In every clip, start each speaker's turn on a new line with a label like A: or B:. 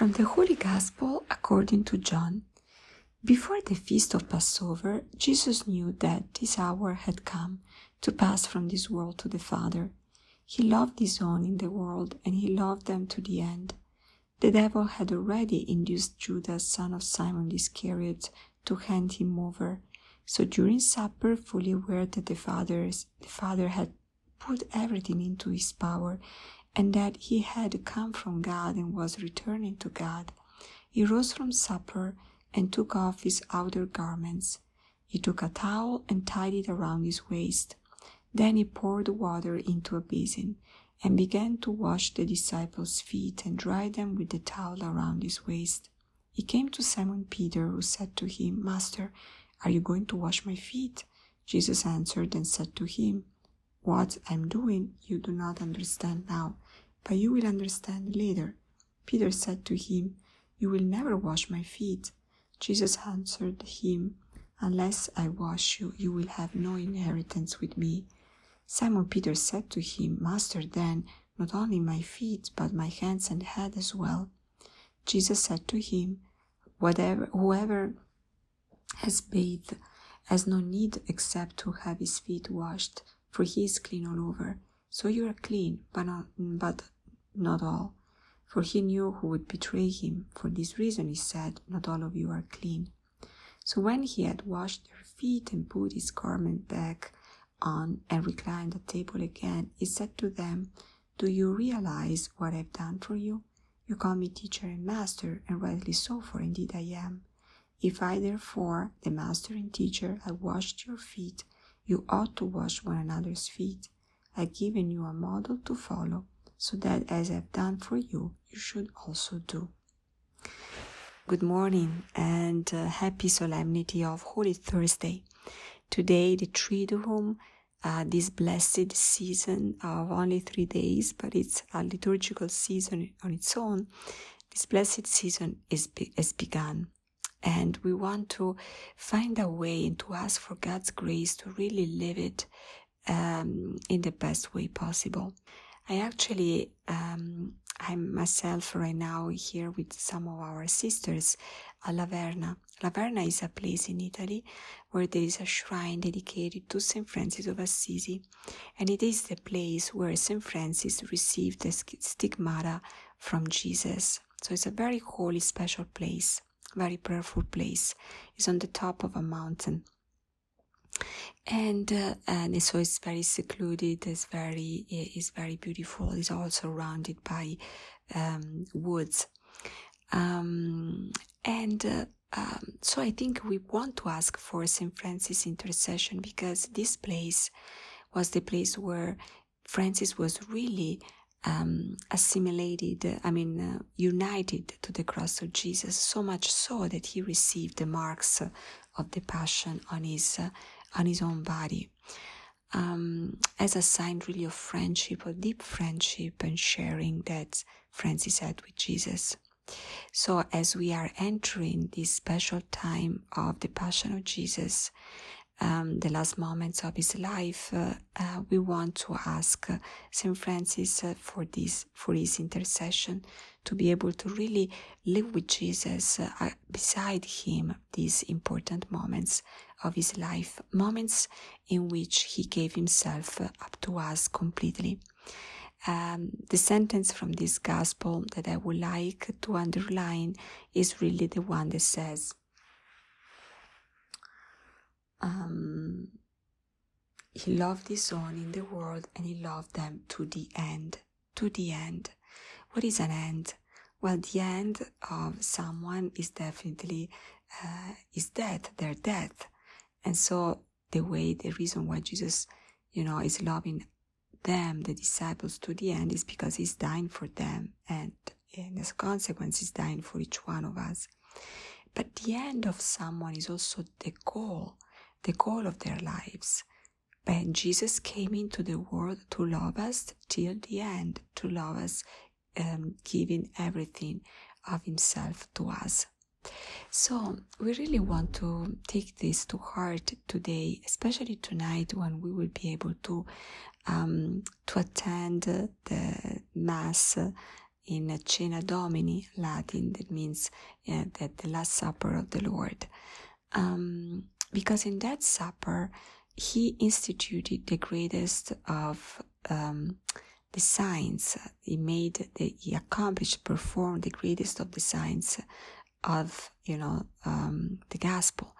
A: From the Holy Gospel according to John. Before the feast of Passover, Jesus knew that this hour had come to pass from this world to the Father. He loved his own in the world, and he loved them to the end. The devil had already induced Judas, son of Simon Iscariot, to hand him over. So during supper, fully aware that the Father's, the Father had put everything into his power, and that he had come from God and was returning to God, he rose from supper and took off his outer garments. He took a towel and tied it around his waist. Then he poured water into a basin and began to wash the disciples' feet and dry them with the towel around his waist. He came to Simon Peter, who said to him, Master, are you going to wash my feet? Jesus answered and said to him, What I am doing you do not understand now, but you will understand later. Peter said to him, You will never wash my feet. Jesus answered him, Unless I wash you, you will have no inheritance with me. Simon Peter said to him, Master, then, not only my feet, but my hands and head as well. Jesus said to him, Whatever, whoever has bathed has no need except to have his feet washed, for he is clean all over. So you are clean, but not, but not all for he knew who would betray him. For this reason he said, Not all of you are clean. So when he had washed their feet and put his garment back on and reclined at table again, he said to them, Do you realize what I've done for you? You call me teacher and master, and rightly so, for indeed I am. If I therefore, the master and teacher, have washed your feet, you ought to wash one another's feet. I've given you a model to follow so that as I've done for you, you should also do. Good morning and uh, happy solemnity of Holy Thursday. Today, the Triduum, uh, this blessed season of only three days, but it's a liturgical season on its own. This blessed season is be- has begun. And we want to find a way and to ask for God's grace to really live it um, in the best way possible. I actually, um, I'm myself right now here with some of our sisters at La Verna. Laverna is a place in Italy where there is a shrine dedicated to St. Francis of Assisi, and it is the place where St. Francis received the stigmata from Jesus. So it's a very holy, special place, very prayerful place. It's on the top of a mountain and uh, and so it's very secluded it's very it's very beautiful it's all surrounded by um, woods um, and uh, um, so I think we want to ask for St. Francis intercession because this place was the place where Francis was really um, assimilated, I mean, uh, united to the cross of Jesus, so much so that he received the marks of the passion on his uh, on his own body um, as a sign really of friendship, of deep friendship and sharing that Francis had with Jesus. So as we are entering this special time of the Passion of Jesus, um, the last moments of his life, uh, uh, we want to ask uh, Saint Francis for this, for his intercession, to be able to really live with Jesus beside him these important moments of his life, moments in which he gave himself up to us completely. Um, the sentence from this gospel that I would like to underline is really the one that says, um, He loved his own in the world and he loved them to the end. To the end. What is an end? Well, the end of someone is definitely uh, is death, their death. And so the way, the reason why Jesus, you know, is loving them, the disciples to the end is because he's dying for them and, and as a consequence he's dying for each one of us. But the end of someone is also the goal, the goal of their lives. When Jesus came into the world to love us till the end, to love us, um, giving everything of himself to us. So we really want to take this to heart today, especially tonight when we will be able to um, to attend the mass in Cena Domini, Latin, that means uh, that the Last Supper of the Lord. Um, because in that supper, he instituted the greatest of um, the signs. He made, the, he accomplished, performed the greatest of the signs of, you know, um, the gospel.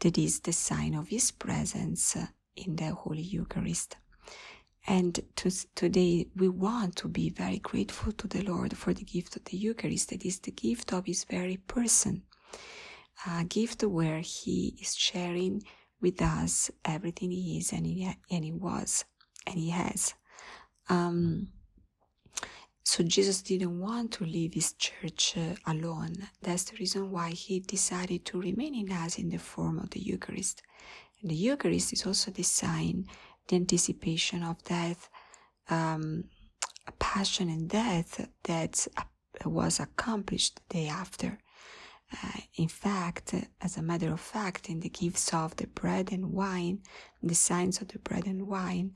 A: That is the sign of his presence in the Holy Eucharist. And to, today we want to be very grateful to the Lord for the gift of the Eucharist, that is the gift of His very person, a gift where He is sharing with us everything He is and He, and he was and He has. Um, so Jesus didn't want to leave His church uh, alone. That's the reason why He decided to remain in us in the form of the Eucharist. And the Eucharist is also the sign the anticipation of death, um, passion and death that was accomplished the day after. Uh, in fact, as a matter of fact, in the gifts of the bread and wine, the signs of the bread and wine,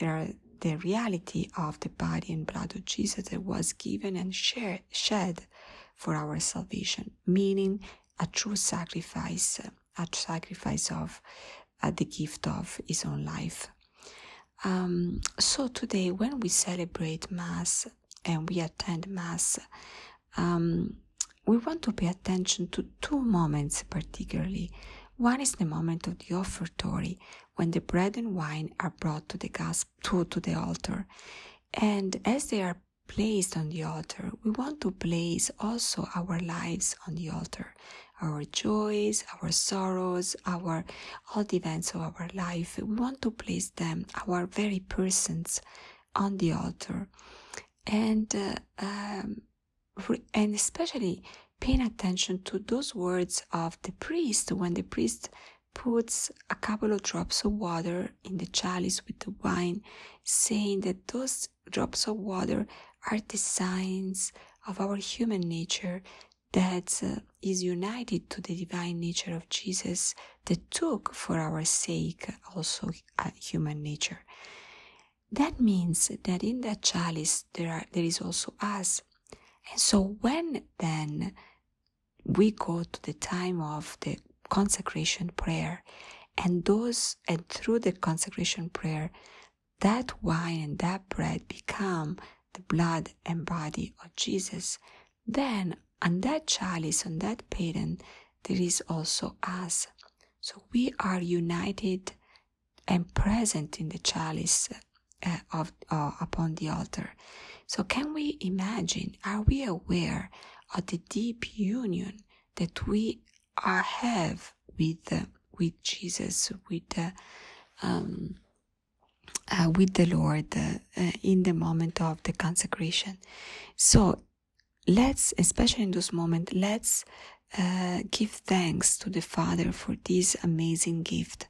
A: there are the reality of the body and blood of Jesus that was given and shared, shed for our salvation, meaning a true sacrifice, a sacrifice of uh, the gift of his own life. Um, so today, when we celebrate Mass and we attend Mass, um, we want to pay attention to two moments particularly. One is the moment of the offertory, when the bread and wine are brought to the to, to the altar. And as they are placed on the altar, we want to place also our lives on the altar our joys, our sorrows, our all the events of our life. We want to place them, our very persons, on the altar, and uh, um, and especially paying attention to those words of the priest when the priest puts a couple of drops of water in the chalice with the wine, saying that those drops of water are the signs of our human nature that uh, is united to the divine nature of Jesus that took for our sake also a human nature. That means that in that chalice there are, there is also us. And so when then we go to the time of the consecration prayer and those and through the consecration prayer that wine and that bread become the blood and body of Jesus, then and that chalice, on that paten, there is also us. So we are united and present in the chalice uh, of uh, upon the altar. So can we imagine? Are we aware of the deep union that we are have with uh, with Jesus, with um, uh, with the Lord uh, in the moment of the consecration? So let's, especially in those moments, let's uh, give thanks to the Father for this amazing gift.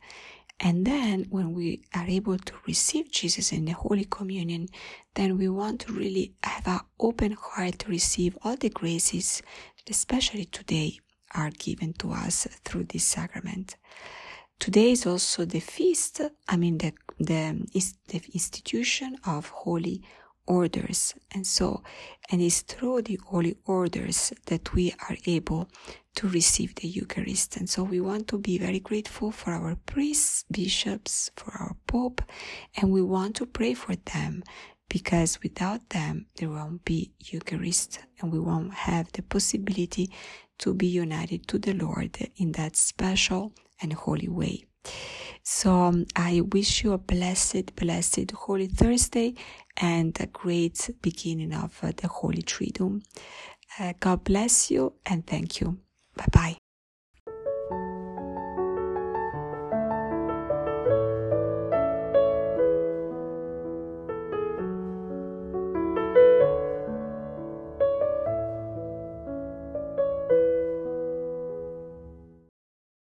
A: And then when we are able to receive Jesus in the Holy Communion, then we want to really have an open heart to receive all the graces especially today are given to us through this sacrament. Today is also the feast, I mean the, the, the institution of Holy orders. And so, and it's through the holy orders that we are able to receive the Eucharist. And so we want to be very grateful for our priests, bishops, for our Pope, and we want to pray for them because without them there won't be Eucharist and we won't have the possibility to be united to the Lord in that special and holy way. So um, I wish you a blessed, blessed Holy Thursday and a great beginning of uh, the Holy Triduum. Uh, God bless you and thank you. Bye bye.